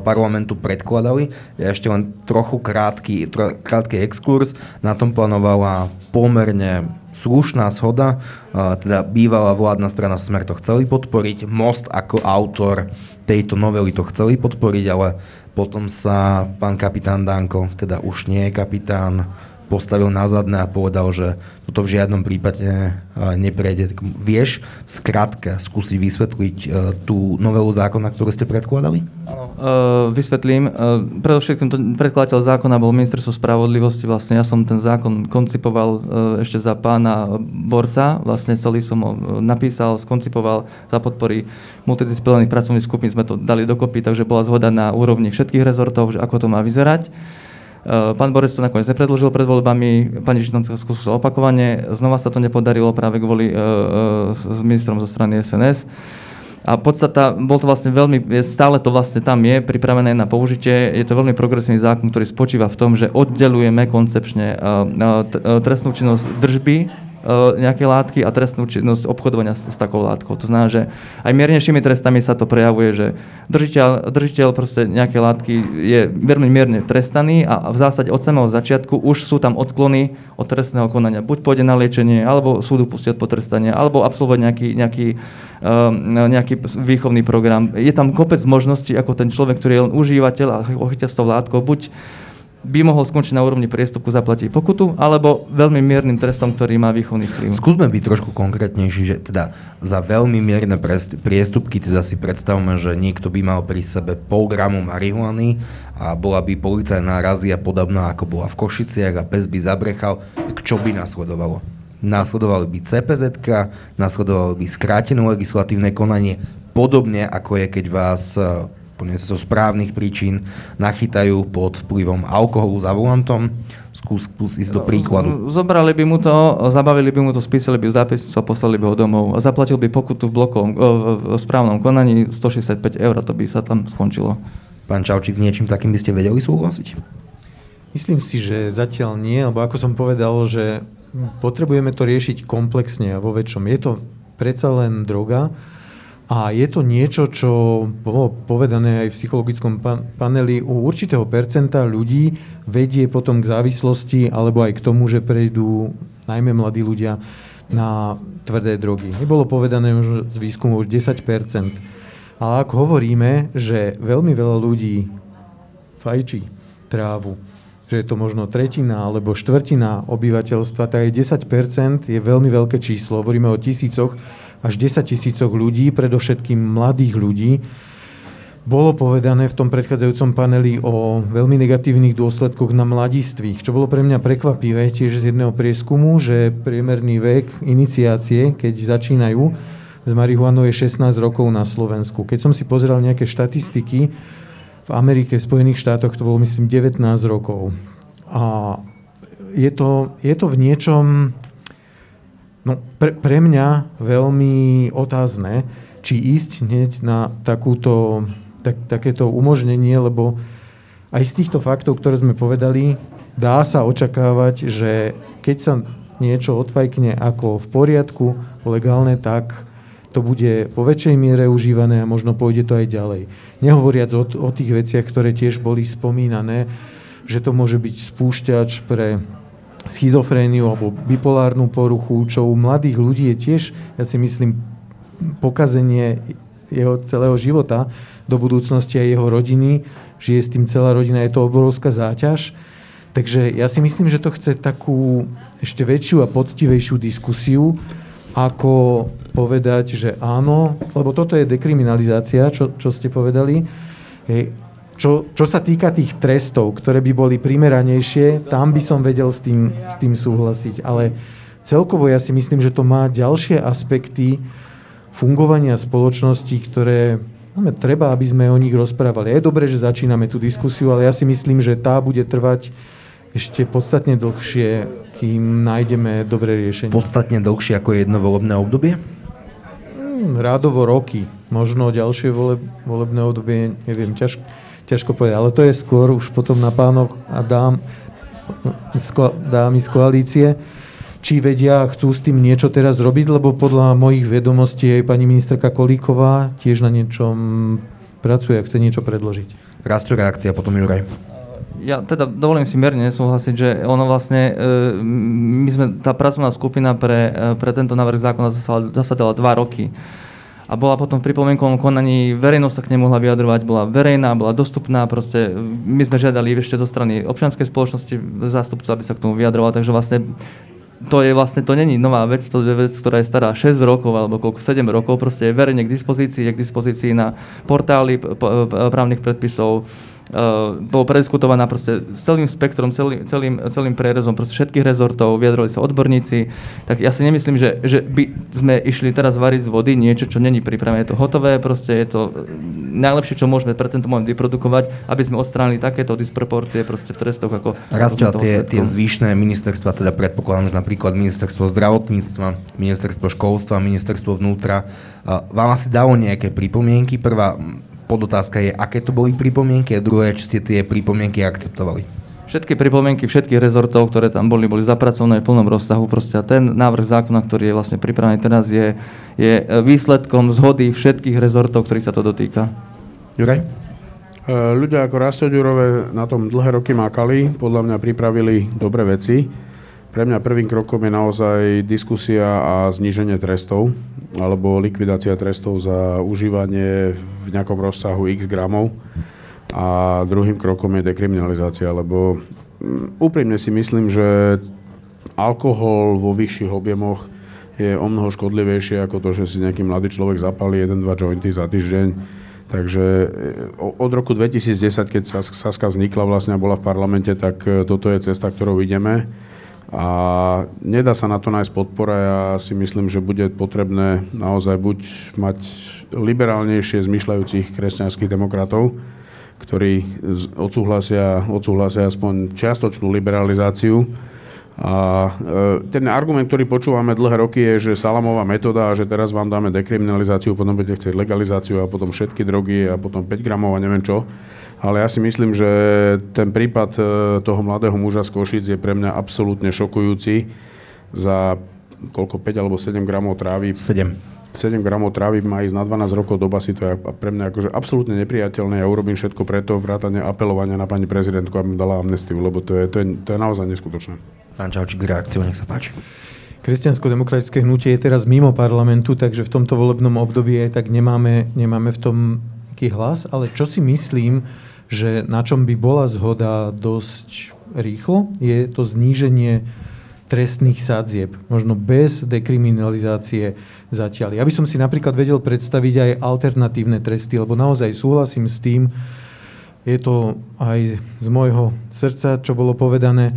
parlamentu predkladali? Ja ešte len trochu krátky, tro, krátky exkurs. Na tom plánovala pomerne slušná schoda, e, teda bývalá vládna strana Smer to chceli podporiť, Most ako autor tejto novely to chceli podporiť, ale potom sa pán kapitán Danko, teda už nie je kapitán, postavil na zadné a povedal, že toto v žiadnom prípade e, neprejde. Tak vieš skrátka skúsiť vysvetliť e, tú novelu zákona, ktorú ste predkladali? Áno, uh, vysvetlím. Predovšetkým to predkladateľ zákona bol ministerstvo spravodlivosti. Vlastne ja som ten zákon koncipoval ešte za pána Borca. Vlastne celý som ho napísal, skoncipoval za podpory multidisciplinárnych pracovných skupín. Sme to dali dokopy, takže bola zhoda na úrovni všetkých rezortov, že ako to má vyzerať. Eh, pán Borec to nakoniec nepredložil pred voľbami, pani Žitnocká skúsila opakovane, znova sa to nepodarilo práve kvôli uh, s ministrom zo strany SNS. A podstata, bol to vlastne veľmi, stále to vlastne tam je, pripravené na použitie. Je to veľmi progresívny zákon, ktorý spočíva v tom, že oddelujeme koncepčne trestnú činnosť držby nejaké látky a trestnú činnosť obchodovania s, s takou látkou. To znamená, že aj miernejšími trestami sa to prejavuje, že držiteľ, držiteľ proste nejaké látky je veľmi mierne trestaný a v zásade od samého začiatku už sú tam odklony od trestného konania. Buď pôjde na liečenie, alebo súdu pustí od potrestania, alebo absolvovať nejaký, nejaký, uh, nejaký výchovný program. Je tam kopec možností, ako ten človek, ktorý je len užívateľ a ochytia s tou látkou, buď by mohol skončiť na úrovni priestupku, zaplatiť pokutu, alebo veľmi miernym trestom, ktorý má výchovný vplyv. Skúsme byť trošku konkrétnejší, že teda za veľmi mierne priestupky teda si predstavme, že niekto by mal pri sebe pol gramu marihuany a bola by policajná razia podobná ako bola v Košiciach a pes by zabrechal, tak čo by nasledovalo? Nasledovali by CPZ, nasledovalo by skrátené legislatívne konanie, podobne ako je, keď vás úplne zo správnych príčin nachytajú pod vplyvom alkoholu za volantom. Skús, skús ísť do príkladu. Zobrali by mu to, zabavili by mu to, spísali by zápisnicu a poslali by ho domov. A zaplatil by pokutu v, blokovom, v správnom konaní 165 eur, to by sa tam skončilo. Pán Čaučík, s niečím takým by ste vedeli súhlasiť? Myslím si, že zatiaľ nie, lebo ako som povedal, že potrebujeme to riešiť komplexne a vo väčšom. Je to predsa len droga, A je to niečo, čo bolo povedané aj v psychologickom paneli, u určitého percenta ľudí vedie potom k závislosti alebo aj k tomu, že prejdú najmä mladí ľudia na tvrdé drogy. Nebolo povedané už z výskumu už 10% Ale ak hovoríme, že veľmi veľa ľudí fajčí trávu, že je to možno tretina alebo štvrtina obyvateľstva, tak aj 10% je veľmi veľké číslo. Hovoríme o tisícoch až 10 tisícoch ľudí, predovšetkým mladých ľudí. Bolo povedané v tom predchádzajúcom paneli o veľmi negatívnych dôsledkoch na mladistvých, čo bolo pre mňa prekvapivé tiež z jedného prieskumu, že priemerný vek iniciácie, keď začínajú s marihuanou je 16 rokov na Slovensku. Keď som si pozeral nejaké štatistiky, v Amerike, v Spojených štátoch to bolo myslím 19 rokov. A je to, je to v niečom No, pre, pre mňa veľmi otázne, či ísť hneď na takúto, tak, takéto umožnenie, lebo aj z týchto faktov, ktoré sme povedali, dá sa očakávať, že keď sa niečo odfajkne ako v poriadku, legálne, tak to bude vo väčšej miere užívané a možno pôjde to aj ďalej. Nehovoriac o, o tých veciach, ktoré tiež boli spomínané, že to môže byť spúšťač pre schizofréniu alebo bipolárnu poruchu, čo u mladých ľudí je tiež, ja si myslím, pokazenie jeho celého života do budúcnosti aj jeho rodiny, žije s tým celá rodina, je to obrovská záťaž. Takže ja si myslím, že to chce takú ešte väčšiu a poctivejšiu diskusiu, ako povedať, že áno, lebo toto je dekriminalizácia, čo, čo ste povedali. Čo, čo sa týka tých trestov, ktoré by boli primeranejšie, tam by som vedel s tým, s tým súhlasiť. Ale celkovo ja si myslím, že to má ďalšie aspekty fungovania spoločnosti, ktoré no, treba, aby sme o nich rozprávali. Je dobré, že začíname tú diskusiu, ale ja si myslím, že tá bude trvať ešte podstatne dlhšie, kým nájdeme dobré riešenie. Podstatne dlhšie ako jedno volebné obdobie? Hmm, rádovo roky. Možno ďalšie voleb, volebné obdobie, neviem, ťažko ťažko povedať, ale to je skôr už potom na pánoch a dám, dámy z koalície, či vedia, chcú s tým niečo teraz robiť, lebo podľa mojich vedomostí aj pani ministerka Kolíková tiež na niečom pracuje a chce niečo predložiť. Rastu reakcia, potom Juraj. Ja teda dovolím si mierne súhlasiť, že ono vlastne, e, my sme, tá pracovná skupina pre, e, pre tento návrh zákona zasadala dva roky a bola potom v pripomienkovom konaní, verejnosť sa k nej mohla vyjadrovať, bola verejná, bola dostupná, proste my sme žiadali ešte zo strany občianskej spoločnosti zástupcu, aby sa k tomu vyjadroval, takže vlastne to je vlastne, to není nová vec, to je vec, ktorá je stará 6 rokov alebo koľko, 7 rokov, proste je verejne k dispozícii, je k dispozícii na portáli právnych predpisov, bolo prediskutovaná proste s celým spektrom, celý, celým, celým prierezom proste všetkých rezortov, vyjadrovali sa odborníci, tak ja si nemyslím, že, že by sme išli teraz variť z vody niečo, čo není pripravené. Je to hotové, proste je to najlepšie, čo môžeme pre tento moment vyprodukovať, aby sme odstránili takéto disproporcie proste v trestoch ako... Rastia tie, tie zvýšné ministerstva, teda predpokladám, že napríklad ministerstvo zdravotníctva, ministerstvo školstva, ministerstvo vnútra, vám asi dalo nejaké pripomienky. Prvá, podotázka je, aké to boli pripomienky a druhé, či ste tie pripomienky akceptovali. Všetky pripomienky všetkých rezortov, ktoré tam boli, boli zapracované v plnom rozsahu. Proste a ten návrh zákona, ktorý je vlastne pripravený teraz, je, je výsledkom zhody všetkých rezortov, ktorých sa to dotýka. Juraj? E, ľudia ako Rasto Ďurové na tom dlhé roky mákali, podľa mňa pripravili dobré veci. Pre mňa prvým krokom je naozaj diskusia a zníženie trestov alebo likvidácia trestov za užívanie v nejakom rozsahu x gramov. A druhým krokom je dekriminalizácia, lebo mm, úprimne si myslím, že alkohol vo vyšších objemoch je o mnoho škodlivejšie ako to, že si nejaký mladý človek zapálí 1-2 jointy za týždeň. Takže e, od roku 2010, keď Saska vznikla vlastne a bola v parlamente, tak e, toto je cesta, ktorou ideme a nedá sa na to nájsť podpora. Ja si myslím, že bude potrebné naozaj buď mať liberálnejšie zmyšľajúcich kresťanských demokratov, ktorí odsúhlasia, odsúhlasia aspoň čiastočnú liberalizáciu. A e, ten argument, ktorý počúvame dlhé roky, je, že salamová metóda že teraz vám dáme dekriminalizáciu, potom budete chcieť legalizáciu a potom všetky drogy a potom 5 gramov a neviem čo. Ale ja si myslím, že ten prípad e, toho mladého muža z Košic je pre mňa absolútne šokujúci. Za koľko, 5 alebo 7 gramov trávy. 7. 7 gramov trávy má ísť na 12 rokov do basy, to je pre mňa akože absolútne nepriateľné. Ja urobím všetko preto, vrátane apelovania na pani prezidentku, aby mi dala amnestiu, lebo to je, to je, to je naozaj neskutočné. Pán Čaučík, reakciu, nech sa páči. Kresťansko-demokratické hnutie je teraz mimo parlamentu, takže v tomto volebnom období aj tak nemáme, nemáme v tom aký hlas, ale čo si myslím, že na čom by bola zhoda dosť rýchlo, je to zníženie trestných sadzieb, možno bez dekriminalizácie zatiaľ. Ja by som si napríklad vedel predstaviť aj alternatívne tresty, lebo naozaj súhlasím s tým, je to aj z môjho srdca, čo bolo povedané,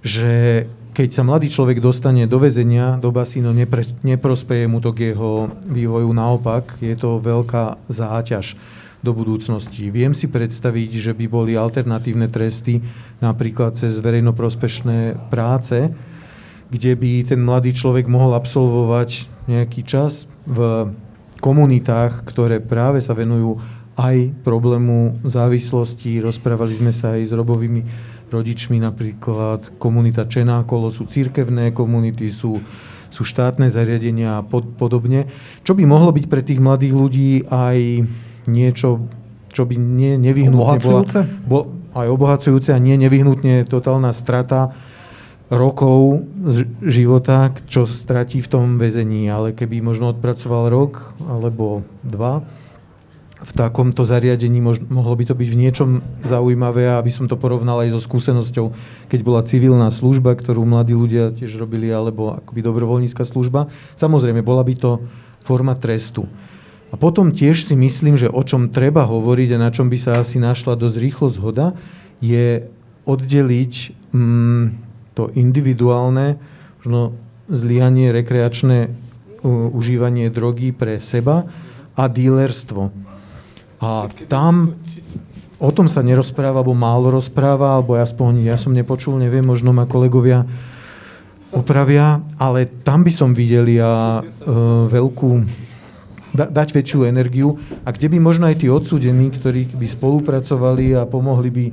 že keď sa mladý človek dostane do väzenia, do basínu, nepre, neprospeje mu to k jeho vývoju. Naopak, je to veľká záťaž do budúcnosti. Viem si predstaviť, že by boli alternatívne tresty, napríklad cez verejnoprospešné práce, kde by ten mladý človek mohol absolvovať nejaký čas v komunitách, ktoré práve sa venujú aj problému závislosti. Rozprávali sme sa aj s robovými rodičmi, napríklad komunita Čenákolo, sú církevné komunity, sú, sú štátne zariadenia a pod, podobne. Čo by mohlo byť pre tých mladých ľudí aj niečo, čo by nie, nevyhnutne bola... Bo, aj obohacujúce a nie nevyhnutne totálna strata rokov života, čo stratí v tom väzení, ale keby možno odpracoval rok alebo dva, v takomto zariadení mož, mohlo by to byť v niečom zaujímavé, aby som to porovnal aj so skúsenosťou, keď bola civilná služba, ktorú mladí ľudia tiež robili, alebo akoby dobrovoľnícka služba. Samozrejme, bola by to forma trestu. A potom tiež si myslím, že o čom treba hovoriť a na čom by sa asi našla dosť rýchlo zhoda, je oddeliť mm, to individuálne, možno zlianie, rekreačné uh, užívanie drogy pre seba a dílerstvo. A tam o tom sa nerozpráva, alebo málo rozpráva, alebo aspoň ja som nepočul, neviem, možno ma kolegovia opravia, ale tam by som videl ja e, veľkú, da, dať väčšiu energiu a kde by možno aj tí odsúdení, ktorí by spolupracovali a pomohli by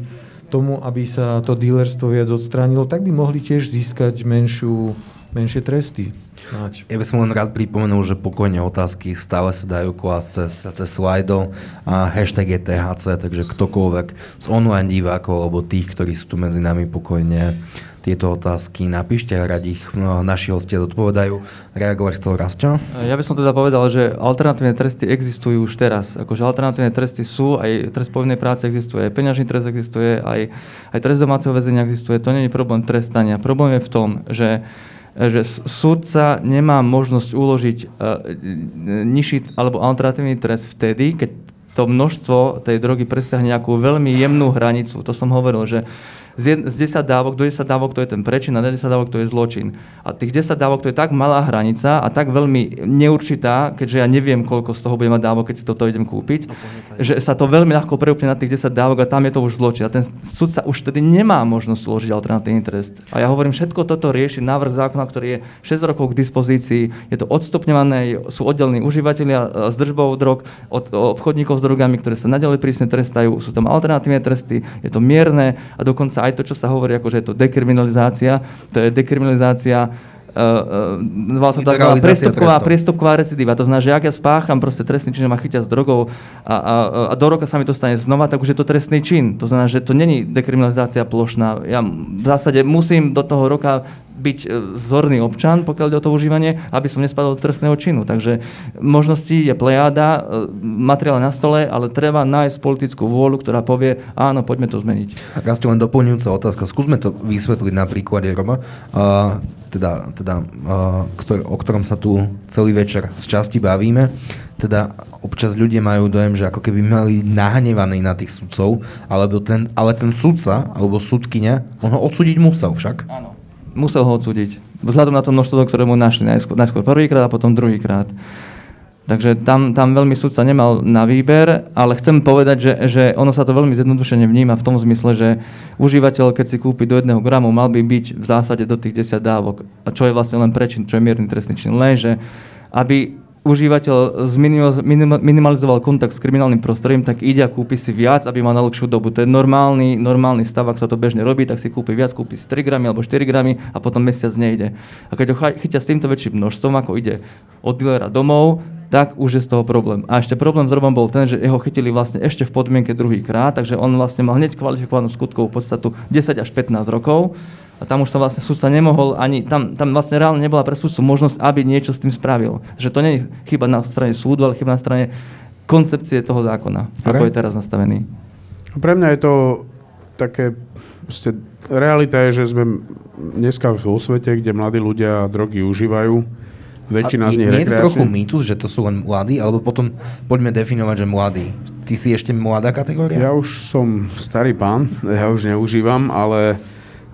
tomu, aby sa to dílerstvo viac odstránilo, tak by mohli tiež získať menšiu, menšie tresty. Snáď. Ja by som len rád pripomenul, že pokojne otázky stále sa dajú klásť cez, cez Slido a hashtag je THC, takže ktokoľvek z online divákov alebo tých, ktorí sú tu medzi nami pokojne tieto otázky napíšte radi ich no, naši hostia zodpovedajú. Reagovať chcel Rastio? Ja by som teda povedal, že alternatívne tresty existujú už teraz. Akože alternatívne tresty sú, aj trest povinnej práce existuje, aj peňažný trest existuje, aj, aj trest domáceho väzenia existuje. To nie je problém trestania. Problém je v tom, že že súdca nemá možnosť uložiť uh, nižší alebo alternatívny trest vtedy, keď to množstvo tej drogy presiahne nejakú veľmi jemnú hranicu. To som hovoril, že z 10 dávok do 10 dávok to je ten prečin a na 10 dávok to je zločin. A tých 10 dávok to je tak malá hranica a tak veľmi neurčitá, keďže ja neviem, koľko z toho budem mať dávok, keď si toto idem kúpiť, že sa to veľmi ľahko preúpne na tých 10 dávok a tam je to už zločin. A ten sudca už tedy nemá možnosť uložiť alternatívny trest. A ja hovorím, všetko toto rieši návrh zákona, ktorý je 6 rokov k dispozícii, je to odstupňované, sú oddelení užívateľia s držbou drog od obchodníkov s drogami, ktoré sa nadalej prísne trestajú, sú tam alternatívne tresty, je to mierne a dokonca aj to, čo sa hovorí, ako že je to dekriminalizácia, to je dekriminalizácia uh, uh, sa to priestupková, priestupková recidíva. To znamená, že ak ja spácham proste trestný čin, ma chytia s drogou a, a, a do roka sa mi to stane znova, tak už je to trestný čin. To znamená, že to není dekriminalizácia plošná. Ja v zásade musím do toho roka byť e, zorný občan, pokiaľ ide o to užívanie, aby som nespadol do trestného činu. Takže možností je plejáda, e, materiál na stole, ale treba nájsť politickú vôľu, ktorá povie, áno, poďme to zmeniť. Raz len doplňujúca otázka. Skúsme to vysvetliť na príklade Roma, uh, teda, teda, uh, ktor- o ktorom sa tu celý večer z časti bavíme. Teda občas ľudia majú dojem, že ako keby mali nahnevaný na tých sudcov, alebo ten, ale ten sudca, alebo sudkynia, on ho odsúdiť musel však. Áno musel ho odsúdiť. Vzhľadom na to množstvo, ktoré mu našli najskôr, najskôr prvýkrát a potom druhýkrát. Takže tam, tam veľmi sudca nemal na výber, ale chcem povedať, že, že ono sa to veľmi zjednodušene vníma v tom zmysle, že užívateľ, keď si kúpi do jedného gramu, mal by byť v zásade do tých 10 dávok. Čo je vlastne len prečin, čo je mierny trestný čin. Lenže, aby užívateľ minimalizoval kontakt s kriminálnym prostredím, tak ide a kúpi si viac, aby mal na dlhšiu dobu. To je normálny, normálny stav, ak sa to bežne robí, tak si kúpi viac, kúpi si 3 gramy alebo 4 gramy a potom mesiac nejde. A keď ho chytia s týmto väčším množstvom, ako ide od dealera domov, tak už je z toho problém. A ešte problém s Robom bol ten, že jeho chytili vlastne ešte v podmienke druhý krát, takže on vlastne mal hneď kvalifikovanú skutkovú podstatu 10 až 15 rokov a tam už sa vlastne súdca nemohol ani, tam, tam vlastne reálne nebola pre súdcu možnosť, aby niečo s tým spravil. Že to nie je chyba na strane súdu, ale chyba na strane koncepcie toho zákona, okay. ako je teraz nastavený. Pre mňa je to také, proste, realita je, že sme dneska vo svete, kde mladí ľudia drogy užívajú, väčšina A z nich nie je to trochu rekreačne. mýtus, že to sú len mladí, alebo potom poďme definovať, že mladí. Ty si ešte mladá kategória? Ja už som starý pán, ja už neužívam, ale,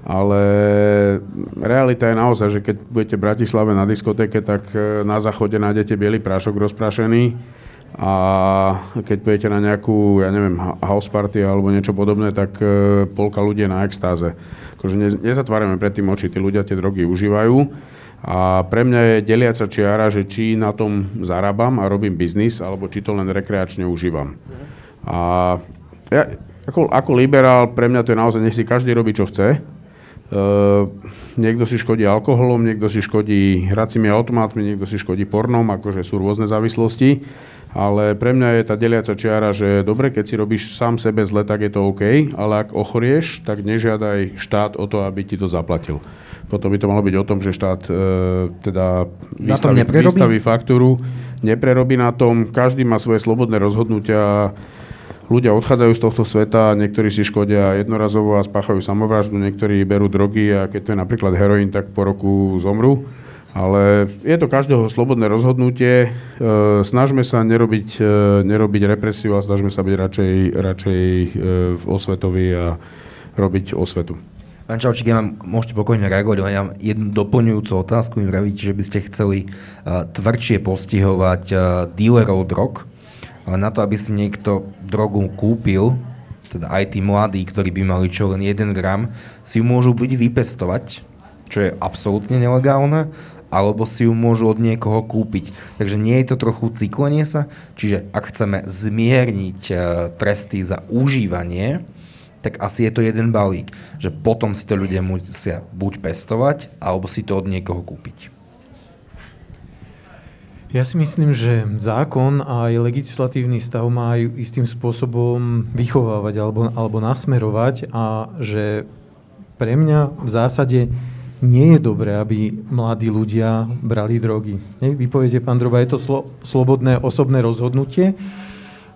ale realita je naozaj, že keď budete v Bratislave na diskotéke, tak e, na záchode nájdete biely prášok rozprašený a keď budete na nejakú, ja neviem, house party alebo niečo podobné, tak e, polka ľudí je na extáze. Akože ne, nezatvárame pred tým oči, tí ľudia tie drogy užívajú a pre mňa je deliaca čiara, že či na tom zarábam a robím biznis, alebo či to len rekreačne užívam. A ja, ako, ako liberál, pre mňa to je naozaj, nech si každý robí, čo chce. Uh, niekto si škodí alkoholom, niekto si škodí hracími automatmi, niekto si škodí pornom, akože sú rôzne závislosti. Ale pre mňa je tá deliaca čiara, že dobre, keď si robíš sám sebe zle, tak je to OK, ale ak ochorieš, tak nežiadaj štát o to, aby ti to zaplatil. Potom by to malo byť o tom, že štát e, teda vystaví, vystaví faktúru, neprerobí na tom, každý má svoje slobodné rozhodnutia, ľudia odchádzajú z tohto sveta, niektorí si škodia jednorazovo a spáchajú samovraždu, niektorí berú drogy a keď to je napríklad heroín, tak po roku zomru. Ale je to každého slobodné rozhodnutie. E, snažme sa nerobiť, e, nerobiť represiu a snažme sa byť radšej, radšej e, osvetoví a robiť osvetu. Pán Čaučík, ja mám, môžete pokojne reagovať, ale ja mám jednu doplňujúcu otázku. Vy že by ste chceli uh, tvrdšie postihovať uh, drog, ale na to, aby si niekto drogu kúpil, teda aj tí mladí, ktorí by mali čo len 1 gram, si ju môžu buď vypestovať, čo je absolútne nelegálne, alebo si ju môžu od niekoho kúpiť. Takže nie je to trochu cyklenie sa? Čiže ak chceme zmierniť uh, tresty za užívanie, tak asi je to jeden balík, že potom si to ľudia musia buď pestovať, alebo si to od niekoho kúpiť. Ja si myslím, že zákon a aj legislatívny stav má aj istým spôsobom vychovávať alebo, alebo nasmerovať a že pre mňa v zásade nie je dobré, aby mladí ľudia brali drogy. Vy poviete, pán Droba, je to slo- slobodné osobné rozhodnutie.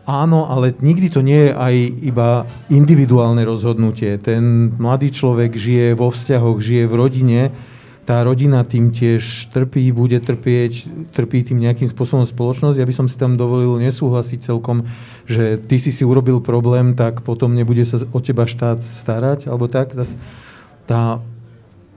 Áno, ale nikdy to nie je aj iba individuálne rozhodnutie. Ten mladý človek žije vo vzťahoch, žije v rodine, tá rodina tým tiež trpí, bude trpieť, trpí tým nejakým spôsobom spoločnosť. Ja by som si tam dovolil nesúhlasiť celkom, že ty si si urobil problém, tak potom nebude sa o teba štát starať, alebo tak. Zas tá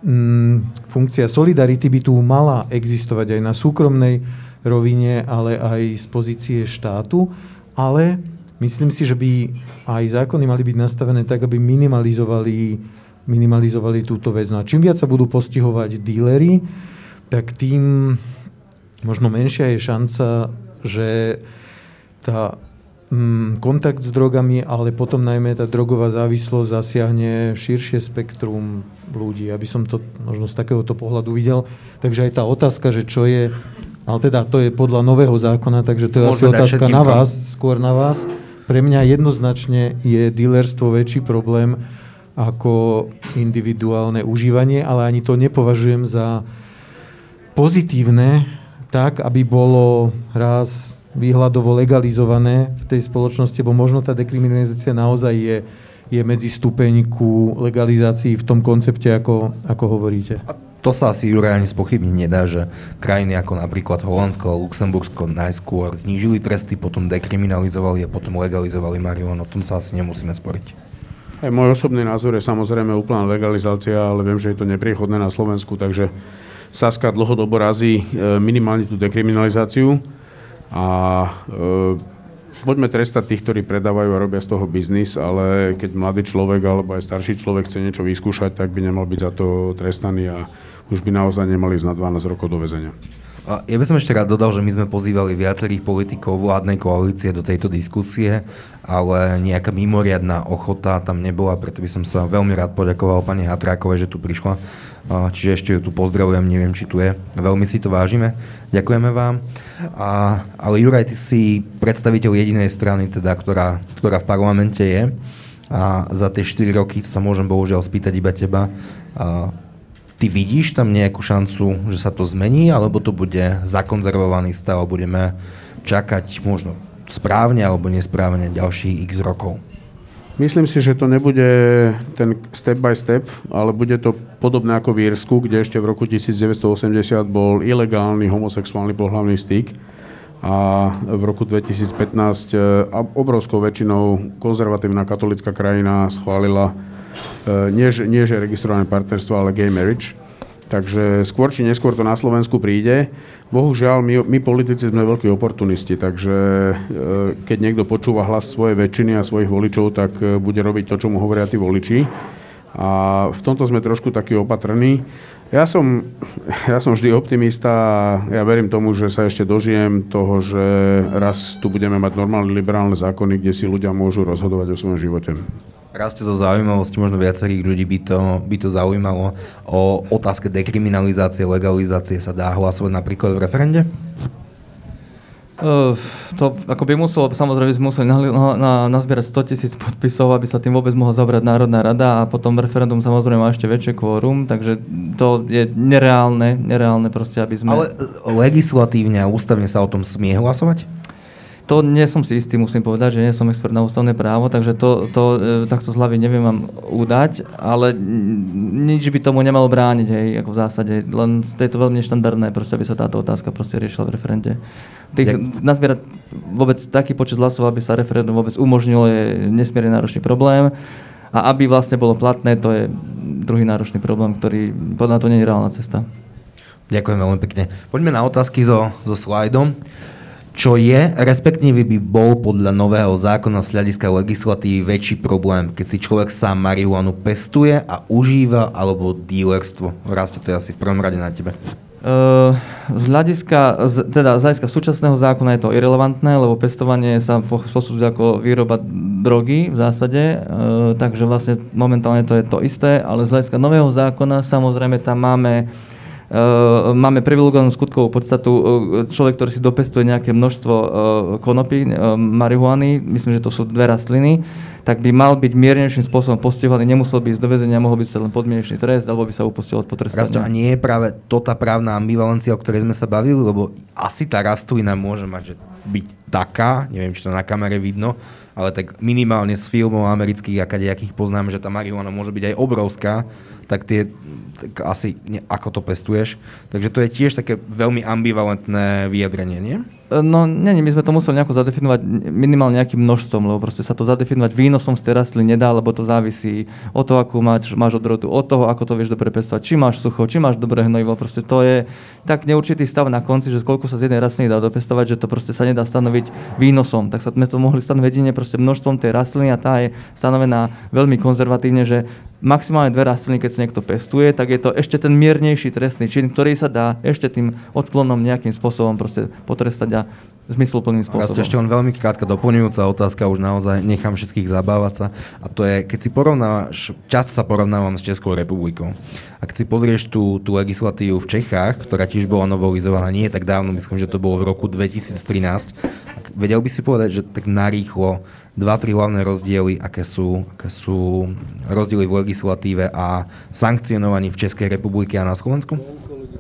mm, funkcia solidarity by tu mala existovať aj na súkromnej rovine, ale aj z pozície štátu. Ale myslím si, že by aj zákony mali byť nastavené tak, aby minimalizovali, minimalizovali túto vec. No a čím viac sa budú postihovať dílery, tak tým možno menšia je šanca, že tá mm, kontakt s drogami, ale potom najmä tá drogová závislosť zasiahne širšie spektrum ľudí. Aby som to možno z takéhoto pohľadu videl. Takže aj tá otázka, že čo je ale teda to je podľa nového zákona, takže to je asi Môžeme dať otázka na vás, skôr na vás. Pre mňa jednoznačne je dealerstvo väčší problém ako individuálne užívanie, ale ani to nepovažujem za pozitívne, tak, aby bolo raz výhľadovo legalizované v tej spoločnosti, bo možno tá dekriminalizácia naozaj je, je medzistupeň ku legalizácii v tom koncepte, ako, ako hovoríte. A to sa asi Juraj ani spochybniť nedá, že krajiny ako napríklad Holandsko a Luxembursko najskôr znížili tresty, potom dekriminalizovali a potom legalizovali marihuanu. O tom sa asi nemusíme sporiť. Aj môj osobný názor je samozrejme úplná legalizácia, ale viem, že je to nepriechodné na Slovensku, takže Saska dlhodobo razí e, minimálne tú dekriminalizáciu a e, poďme trestať tých, ktorí predávajú a robia z toho biznis, ale keď mladý človek alebo aj starší človek chce niečo vyskúšať, tak by nemal byť za to trestaný a už by naozaj nemali ísť na 12 rokov do väzenia. Ja by som ešte rád dodal, že my sme pozývali viacerých politikov vládnej koalície do tejto diskusie, ale nejaká mimoriadná ochota tam nebola, preto by som sa veľmi rád poďakoval pani Hatrákovej, že tu prišla. Čiže ešte ju tu pozdravujem, neviem, či tu je. Veľmi si to vážime. Ďakujeme vám. A, ale Juraj, ty si predstaviteľ jedinej strany, teda, ktorá, ktorá v parlamente je. A za tie 4 roky, to sa môžem bohužiaľ spýtať iba teba, Ty vidíš tam nejakú šancu, že sa to zmení, alebo to bude zakonzervovaný stav budeme čakať možno správne alebo nesprávne ďalších x rokov? Myslím si, že to nebude ten step by step, ale bude to podobné ako v Írsku, kde ešte v roku 1980 bol ilegálny homosexuálny pohľavný styk a v roku 2015 e, obrovskou väčšinou konzervatívna katolická krajina schválila nie, nie že registrované partnerstvo, ale gay marriage. Takže skôr či neskôr to na Slovensku príde. Bohužiaľ, my, my politici sme veľkí oportunisti, takže e, keď niekto počúva hlas svojej väčšiny a svojich voličov, tak e, bude robiť to, čo mu hovoria tí voliči. A v tomto sme trošku takí opatrní. Ja som, ja som vždy optimista a ja verím tomu, že sa ešte dožijem toho, že raz tu budeme mať normálne liberálne zákony, kde si ľudia môžu rozhodovať o svojom živote. Rastie zo zaujímavosti, možno viacerých ľudí by to, by to zaujímalo. O otázke dekriminalizácie, legalizácie sa dá hlasovať napríklad v referende? Uh, to ako by muselo, samozrejme by museli na, na, na, nazbierať 100 tisíc podpisov, aby sa tým vôbec mohla zabrať Národná rada a potom referendum samozrejme má ešte väčšie kvórum, takže to je nereálne, nereálne proste, aby sme... Ale legislatívne a ústavne sa o tom smie hlasovať? To nie som si istý, musím povedať, že nie som expert na ústavné právo, takže to, to e, takto z hlavy neviem vám udať, ale nič by tomu nemalo brániť, hej, ako v zásade. Len to je to veľmi neštandardné, proste, aby sa táto otázka proste riešila v referende. Tých, Jak... Nazbierať vôbec taký počet hlasov, aby sa referendum vôbec umožnilo, je nesmierne náročný problém. A aby vlastne bolo platné, to je druhý náročný problém, ktorý podľa to nie je reálna cesta. Ďakujem veľmi pekne. Poďme na otázky so, so slajdom čo je, respektíve by bol podľa nového zákona z hľadiska legislatívy väčší problém, keď si človek sám marihuanu pestuje a užíva, alebo dealerstvo. Rastie to je asi v prvom rade na tebe. Uh, z hľadiska, teda z hľadiska súčasného zákona je to irrelevantné, lebo pestovanie sa posudzuje ako výroba drogy v zásade, uh, takže vlastne momentálne to je to isté, ale z hľadiska nového zákona samozrejme tam máme máme privilegovanú skutkovú podstatu. Uh, človek, ktorý si dopestuje nejaké množstvo uh, konopí, marihuany, myslím, že to sú dve rastliny, tak by mal byť miernejším spôsobom postihovaný, nemusel by ísť do mohol by sa len podmienečný trest, alebo by sa upustil od potrestania. a nie je práve to tá právna ambivalencia, o ktorej sme sa bavili, lebo asi tá rastlina môže mať že byť taká, neviem, či to na kamere vidno, ale tak minimálne z filmov amerických a kadejakých poznám, že tá marihuana môže byť aj obrovská, tak tie, tak asi ne, ako to pestuješ. Takže to je tiež také veľmi ambivalentné vyjadrenie, nie? No, nie, my sme to museli nejako zadefinovať minimálne nejakým množstvom, lebo proste sa to zadefinovať výnosom z tej rastliny nedá, lebo to závisí od toho, akú máš, máš odrodu, od toho, ako to vieš dobre pestovať, či máš sucho, či máš dobré hnojivo, proste to je tak neurčitý stav na konci, že koľko sa z jednej rastliny dá dopestovať, že to proste sa nedá stanoviť výnosom. Tak sa sme to mohli stanoviť jedine proste množstvom tej rastliny a tá je stanovená veľmi konzervatívne, že maximálne dve rastliny, keď sa niekto pestuje, tak je to ešte ten miernejší trestný čin, ktorý sa dá ešte tým odklonom nejakým spôsobom proste potrestať a zmysluplným spôsobom. Raz ešte len veľmi krátka doplňujúca otázka, už naozaj nechám všetkých zabávať sa. A to je, keď si porovnávaš, často sa porovnávam s Českou republikou. Ak si pozrieš tú, tú legislatívu v Čechách, ktorá tiež bola novelizovaná nie tak dávno, myslím, že to bolo v roku 2013, vedel by si povedať, že tak narýchlo dva, tri hlavné rozdiely, aké sú, aké sú rozdiely v legislatíve a sankcionovaní v Českej republike a na Slovensku?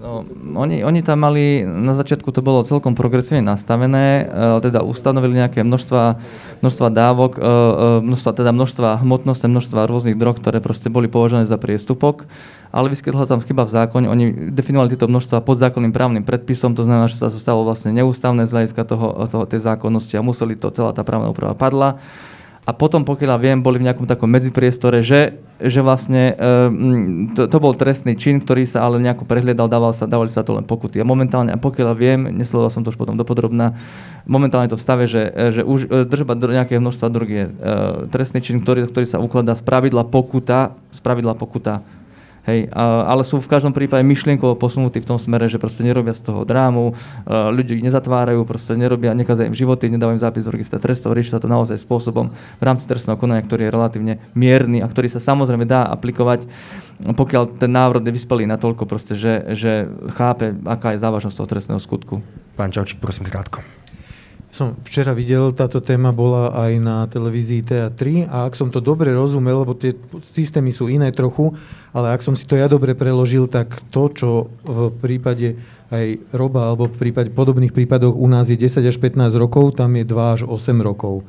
No, oni, oni tam mali, na začiatku to bolo celkom progresívne nastavené, e, teda ustanovili nejaké množstva, množstva dávok, e, e, množstva, teda množstva hmotnosti, množstva rôznych drog, ktoré proste boli považované za priestupok, ale vyskytla tam chyba v zákone, oni definovali tieto množstva pod zákonným právnym predpisom, to znamená, že sa to stalo vlastne neústavné z hľadiska toho, toho, tej zákonnosti a museli to, celá tá právna úprava padla a potom, pokiaľ viem, boli v nejakom takom medzipriestore, že, že vlastne um, to, to bol trestný čin, ktorý sa ale nejako prehliadal, dával sa, dávali sa to len pokuty. A momentálne, a pokiaľ viem, nesledoval som to už potom dopodrobná, momentálne to v stave, že, že už e, držba nejakého množstva drog je uh, trestný čin, ktorý, ktorý sa ukladá z pravidla pokuta, z pravidla pokuta Hej, ale sú v každom prípade myšlienkovo posunutí v tom smere, že proste nerobia z toho drámu, ľudí nezatvárajú, proste nerobia, nekazajú im životy, nedávajú im zápis do registra trestov, rieši sa to naozaj spôsobom v rámci trestného konania, ktorý je relatívne mierny a ktorý sa samozrejme dá aplikovať, pokiaľ ten návrh je vyspelý natoľko proste, že, že chápe, aká je závažnosť toho trestného skutku. Pán Čaučík, prosím krátko. Som včera videl, táto téma bola aj na televízii TA3 a ak som to dobre rozumel, lebo tie systémy sú iné trochu, ale ak som si to ja dobre preložil, tak to, čo v prípade aj Roba alebo v prípade podobných prípadoch u nás je 10 až 15 rokov, tam je 2 až 8 rokov.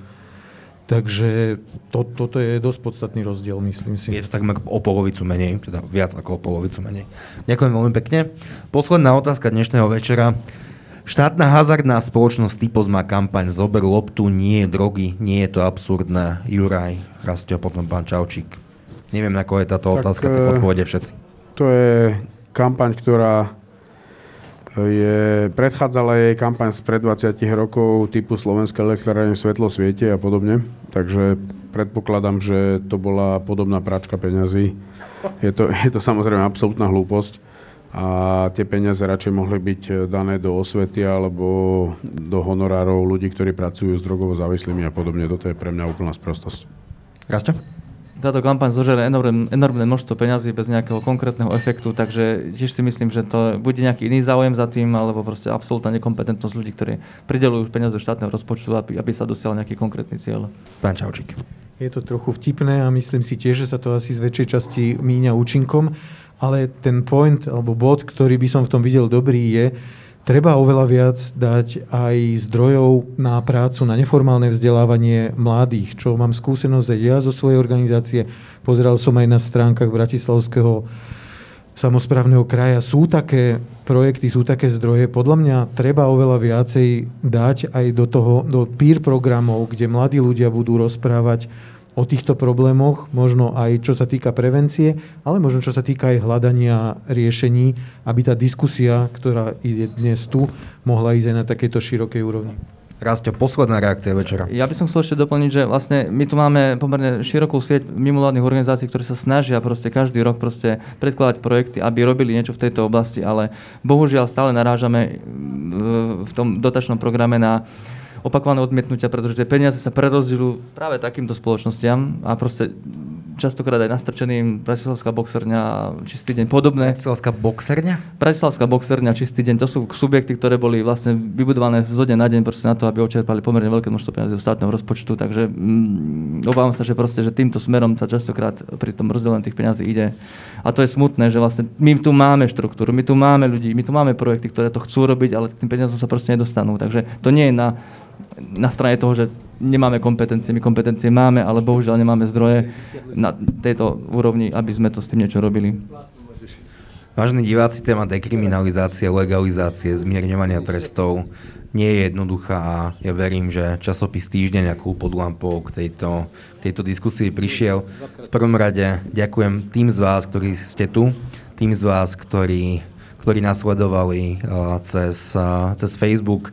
Takže to, toto je dosť podstatný rozdiel, myslím si. Je to takmer o polovicu menej, teda viac ako o polovicu menej. Ďakujem veľmi pekne. Posledná otázka dnešného večera. Štátna hazardná spoločnosť Typos má kampaň Zober loptu, nie je drogy, nie je to absurdné. Juraj, Rastio, potom pán Čaučík. Neviem, na koho je táto tak, otázka, tak eh, odpovede všetci. To je kampaň, ktorá je, predchádzala jej kampaň z pred 20 rokov typu Slovenská elektrárne Svetlo sviete a podobne. Takže predpokladám, že to bola podobná práčka peňazí. Je to, je to samozrejme absolútna hlúposť a tie peniaze radšej mohli byť eh, dané do osvety alebo do honorárov ľudí, ktorí pracujú s drogovo závislými a podobne. Toto je pre mňa úplná sprostosť. Rasto? Táto kampaň zožere enormné, enormné množstvo peňazí bez nejakého konkrétneho efektu, takže tiež si myslím, že to bude nejaký iný záujem za tým, alebo proste absolútna nekompetentnosť ľudí, ktorí pridelujú peniaze štátneho rozpočtu, aby, aby sa dosiahol nejaký konkrétny cieľ. Pán Čaučík. Je to trochu vtipné a myslím si tiež, že sa to asi z väčšej časti míňa účinkom ale ten point alebo bod, ktorý by som v tom videl dobrý je, treba oveľa viac dať aj zdrojov na prácu, na neformálne vzdelávanie mladých, čo mám skúsenosť aj ja zo svojej organizácie. Pozeral som aj na stránkach Bratislavského samozprávneho kraja. Sú také projekty, sú také zdroje. Podľa mňa treba oveľa viacej dať aj do toho, do peer programov, kde mladí ľudia budú rozprávať o týchto problémoch, možno aj čo sa týka prevencie, ale možno čo sa týka aj hľadania riešení, aby tá diskusia, ktorá je dnes tu, mohla ísť aj na takejto širokej úrovni. Rastio, posledná reakcia večera. Ja by som chcel ešte doplniť, že vlastne my tu máme pomerne širokú sieť mimovládnych organizácií, ktoré sa snažia proste každý rok proste predkladať projekty, aby robili niečo v tejto oblasti, ale bohužiaľ stále narážame v tom dotačnom programe na opakované odmietnutia, pretože tie peniaze sa prerozdeľujú práve takýmto spoločnostiam a proste častokrát aj nastrčeným Bratislavská boxerňa, čistý deň, podobné. Bratislavská boxerňa? Bratislavská boxerňa, čistý deň, to sú subjekty, ktoré boli vlastne vybudované zo dňa na deň proste na to, aby očerpali pomerne veľké množstvo peniazí zo štátneho rozpočtu, takže mm, obávam sa, že proste, že týmto smerom sa častokrát pri tom rozdelení tých peniazí ide. A to je smutné, že vlastne my tu máme štruktúru, my tu máme ľudí, my tu máme projekty, ktoré to chcú robiť, ale tým peniazom sa proste nedostanú. Takže to nie je na na strane toho, že nemáme kompetencie, my kompetencie máme, ale bohužiaľ nemáme zdroje na tejto úrovni, aby sme to s tým niečo robili. Vážení diváci, téma dekriminalizácie, legalizácie, zmierňovania trestov nie je jednoduchá a ja verím, že časopis Týždeň ako pod lampou k tejto, k tejto diskusii prišiel. V prvom rade ďakujem tým z vás, ktorí ste tu, tým z vás, ktorí ktorí nás sledovali uh, cez, uh, cez Facebook.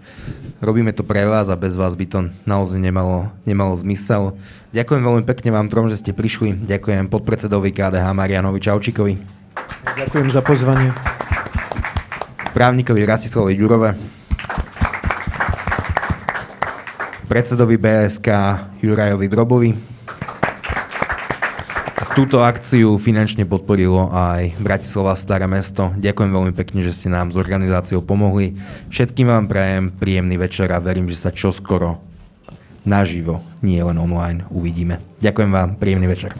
Robíme to pre vás a bez vás by to naozaj nemalo, nemalo zmysel. Ďakujem veľmi pekne vám trom, že ste prišli. Ďakujem podpredsedovi KDH Marianovi Čaučikovi. Ďakujem za pozvanie. Právnikovi Rastislavovi Ďurove. Predsedovi BSK Jurajovi Drobovi. Túto akciu finančne podporilo aj Bratislava Staré mesto. Ďakujem veľmi pekne, že ste nám s organizáciou pomohli. Všetkým vám prajem príjemný večer a verím, že sa čoskoro naživo, nie len online, uvidíme. Ďakujem vám, príjemný večer.